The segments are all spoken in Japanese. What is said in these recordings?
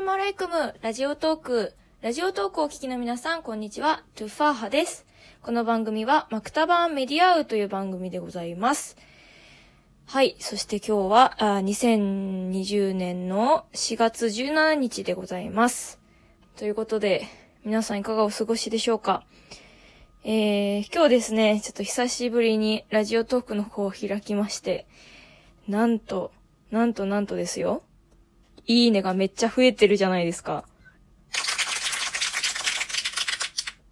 ラムアライクム、ラジオトーク。ラジオトークをお聞きの皆さん、こんにちは。トゥファーハです。この番組は、マクタバーンメディアウという番組でございます。はい。そして今日は、あ2020年の4月17日でございます。ということで、皆さんいかがお過ごしでしょうか？えー、今日ですね、ちょっと久しぶりにラジオトークの方を開きまして、なんと、なんとなんとですよ。いいねがめっちゃ増えてるじゃないですか。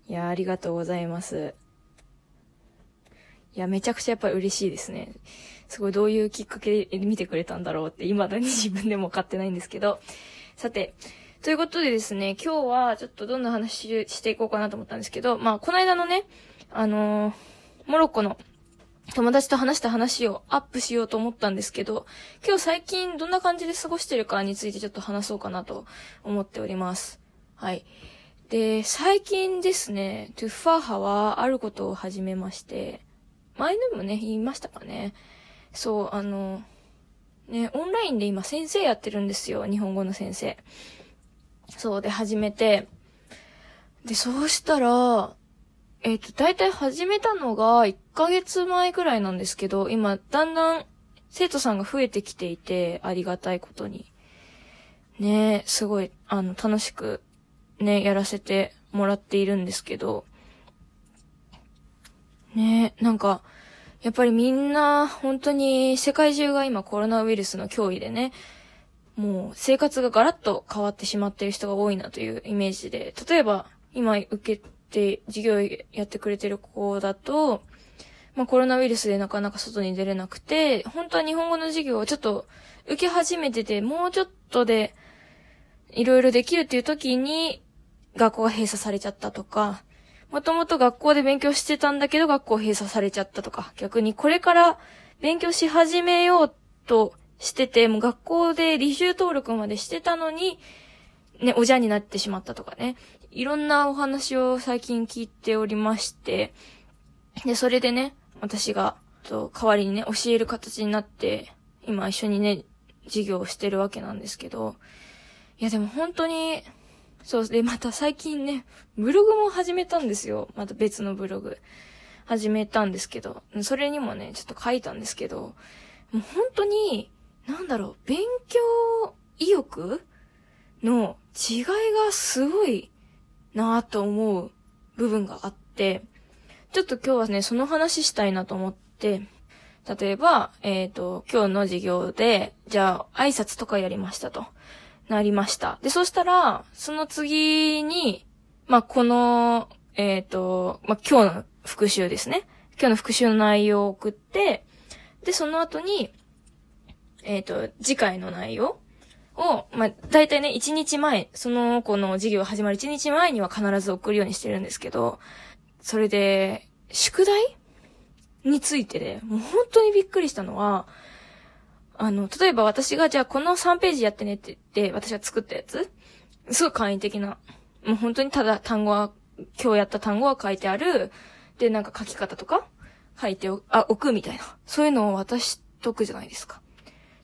いや、ありがとうございます。いや、めちゃくちゃやっぱり嬉しいですね。すごいどういうきっかけで見てくれたんだろうって、未だに 自分でも分かってないんですけど。さて、ということでですね、今日はちょっとどんな話していこうかなと思ったんですけど、まあ、この間のね、あのーモロッコの友達と話した話をアップしようと思ったんですけど、今日最近どんな感じで過ごしてるかについてちょっと話そうかなと思っております。はい。で、最近ですね、トゥッファーハはあることを始めまして、前でもね、言いましたかね。そう、あの、ね、オンラインで今先生やってるんですよ、日本語の先生。そうで始めて、で、そうしたら、えっ、と、だいたい始めたのが1ヶ月前くらいなんですけど、今、だんだん生徒さんが増えてきていて、ありがたいことに。ねすごい、あの、楽しく、ね、やらせてもらっているんですけど、ねなんか、やっぱりみんな、本当に世界中が今コロナウイルスの脅威でね、もう生活がガラッと変わってしまっている人が多いなというイメージで、例えば今受けて授業やってくれてる子だと、まあコロナウイルスでなかなか外に出れなくて、本当は日本語の授業をちょっと受け始めてて、もうちょっとでいろいろできるっていう時に学校が閉鎖されちゃったとか、もともと学校で勉強してたんだけど学校閉鎖されちゃったとか、逆にこれから勉強し始めようとしてて、もう学校で履修登録までしてたのに、ね、おじゃになってしまったとかね。いろんなお話を最近聞いておりまして、で、それでね、私が、と、代わりにね、教える形になって、今一緒にね、授業をしてるわけなんですけど、いやでも本当に、そう、で、また最近ね、ブログも始めたんですよ。また別のブログ。始めたんですけど、それにもね、ちょっと書いたんですけど、もう本当に、なんだろう、勉強意欲の違いがすごいなぁと思う部分があって、ちょっと今日はね、その話したいなと思って、例えば、えっ、と、今日の授業で、じゃあ、挨拶とかやりましたと。なりました。で、そしたら、その次に、まあ、この、えっ、と、まあ、今日の復習ですね。今日の復習の内容を送って、で、その後に、えっ、と、次回の内容を、まあ、大体ね、1日前、その子の授業始まる1日前には必ず送るようにしてるんですけど、それで、宿題についてで、もう本当にびっくりしたのは、あの、例えば私が、じゃあこの3ページやってねって言って、私が作ったやつすごい簡易的な。もう本当にただ単語は、今日やった単語は書いてある。で、なんか書き方とか書いてお、あ、置くみたいな。そういうのを渡しとくじゃないですか。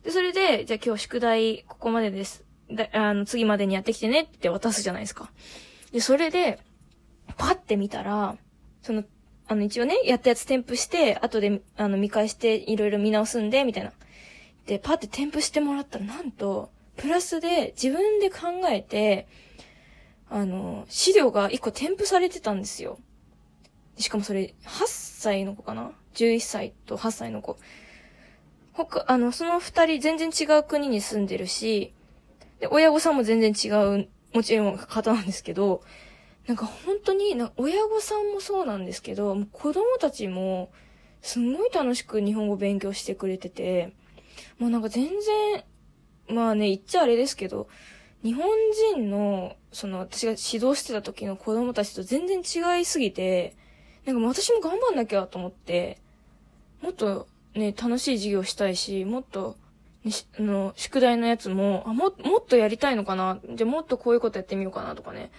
で、それで、じゃあ今日宿題ここまでです。だあの、次までにやってきてねって渡すじゃないですか。で、それで、パッて見たら、その、あの、一応ね、やったやつ添付して、後で、あの、見返して、いろいろ見直すんで、みたいな。で、パッて添付してもらったら、なんと、プラスで自分で考えて、あの、資料が一個添付されてたんですよ。しかもそれ、8歳の子かな ?11 歳と8歳の子。他、あの、その二人全然違う国に住んでるし、で、親御さんも全然違う、もちろん方なんですけど、なんか本当に、親御さんもそうなんですけど、子供たちも、すんごい楽しく日本語勉強してくれてて、もうなんか全然、まあね、言っちゃあれですけど、日本人の、その、私が指導してた時の子供たちと全然違いすぎて、なんかもう私も頑張んなきゃと思って、もっとね、楽しい授業したいし、もっと、ね、あの、宿題のやつも、あ、も、もっとやりたいのかな？じゃもっとこういうことやってみようかなとかね。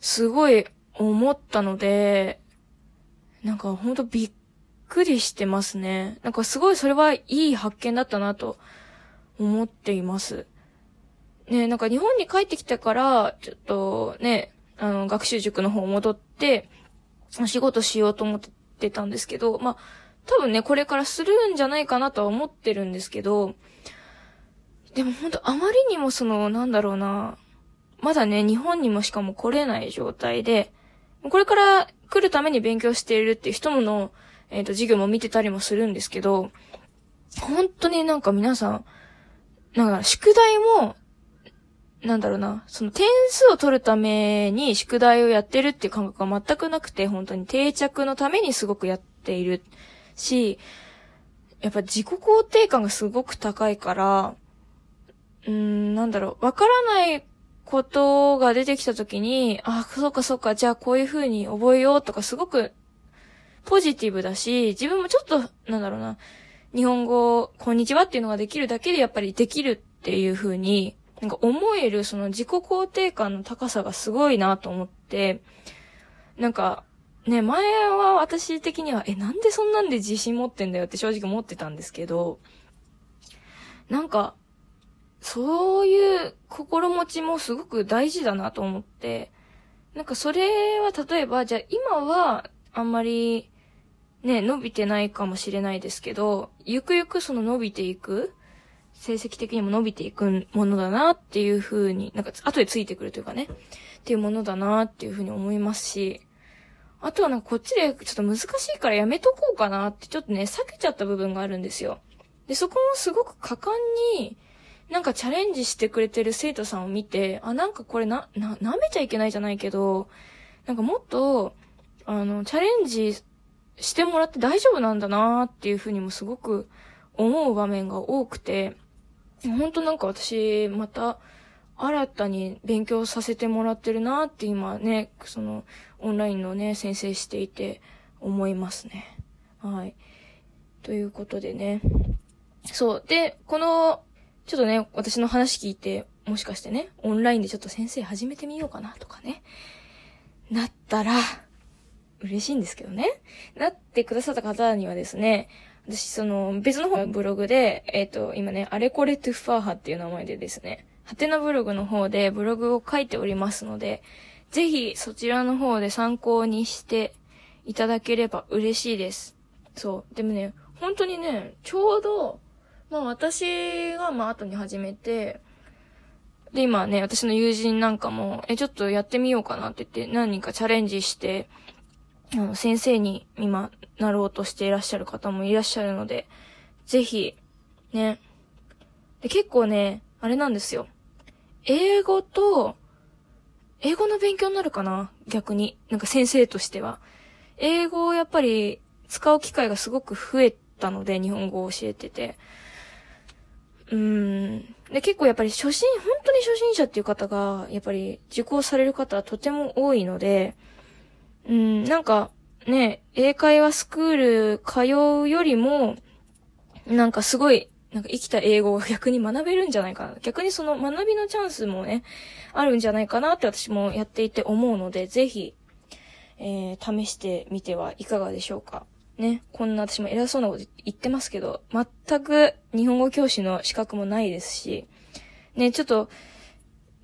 すごい思ったので、なんかほんとびっくりしてますね。なんかすごいそれはいい発見だったなと思っています。ね、なんか日本に帰ってきてから、ちょっとね、あの、学習塾の方戻って、お仕事しようと思ってたんですけど、まあ、多分ね、これからするんじゃないかなとは思ってるんですけど、でもほんとあまりにもその、なんだろうな、まだね、日本にもしかも来れない状態で、これから来るために勉強しているっていう人もの、えっ、ー、と、授業も見てたりもするんですけど、本当になんか皆さん、なんか宿題も、なんだろうな、その点数を取るために宿題をやってるっていう感覚が全くなくて、本当に定着のためにすごくやっている。し、やっぱ自己肯定感がすごく高いから、うーん、なんだろう、わからないことが出てきたときに、あ、そうかそうか、じゃあこういう風に覚えようとかすごくポジティブだし、自分もちょっと、なんだろうな、日本語、こんにちはっていうのができるだけでやっぱりできるっていう風に、なんか思えるその自己肯定感の高さがすごいなと思って、なんか、ね、前は私的には、え、なんでそんなんで自信持ってんだよって正直思ってたんですけど、なんか、そういう心持ちもすごく大事だなと思って、なんかそれは例えば、じゃあ今はあんまりね、伸びてないかもしれないですけど、ゆくゆくその伸びていく、成績的にも伸びていくものだなっていう風に、なんか後でついてくるというかね、っていうものだなっていう風に思いますし、あとはなんかこっちでちょっと難しいからやめとこうかなってちょっとね、避けちゃった部分があるんですよ。で、そこもすごく果敢に、なんかチャレンジしてくれてる生徒さんを見て、あ、なんかこれな、な、舐めちゃいけないじゃないけど、なんかもっと、あの、チャレンジしてもらって大丈夫なんだなーっていうふうにもすごく思う場面が多くて、ほんとなんか私、また、新たに勉強させてもらってるなって今ね、その、オンラインのね、先生していて思いますね。はい。ということでね。そう。で、このちょっとね、私の話聞いて、もしかしてね、オンラインでちょっと先生始めてみようかなとかね、なったら、嬉しいんですけどね。なってくださった方にはですね、私、その、別の方のブログで、えっ、ー、と、今ね、あれこれトゥッファーハっていう名前でですね、ハテナブログの方でブログを書いておりますので、ぜひそちらの方で参考にしていただければ嬉しいです。そう。でもね、本当にね、ちょうど、まあ私がまあ後に始めて、で今ね、私の友人なんかも、え、ちょっとやってみようかなって言って何人かチャレンジして、あの、先生に今なろうとしていらっしゃる方もいらっしゃるので、ぜひ、ね。で、結構ね、あれなんですよ。英語と、英語の勉強になるかな？逆に。なんか先生としては。英語をやっぱり使う機会がすごく増えたので、日本語を教えてて。うん。で、結構やっぱり初心、本当に初心者っていう方が、やっぱり受講される方はとても多いので、うん、なんか、ね、英会話スクール通うよりも、なんかすごい、なんか生きた英語を逆に学べるんじゃないかな。逆にその学びのチャンスもね、あるんじゃないかなって私もやっていて思うので、ぜひ、えー、試してみてはいかがでしょうか。ね、こんな私も偉そうなこと言ってますけど、全く日本語教師の資格もないですし、ね、ちょっと、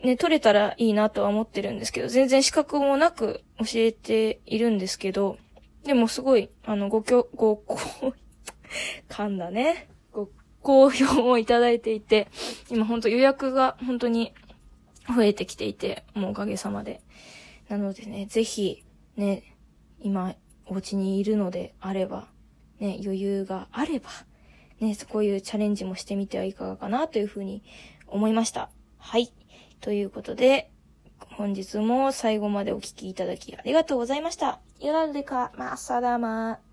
ね、取れたらいいなとは思ってるんですけど、全然資格もなく教えているんですけど、でもすごい、あの、ごきょ、ご、こ、噛んだね。好評をいただいていて、今ほんと予約が本当に増えてきていて、もうおかげさまで。なのでね、ぜひ、ね、今、お家にいるのであれば、ね、余裕があれば、ね、こういうチャレンジもしてみてはいかがかなというふうに思いました。はい。ということで、本日も最後までお聴きいただきありがとうございました。よろでか、まさだま。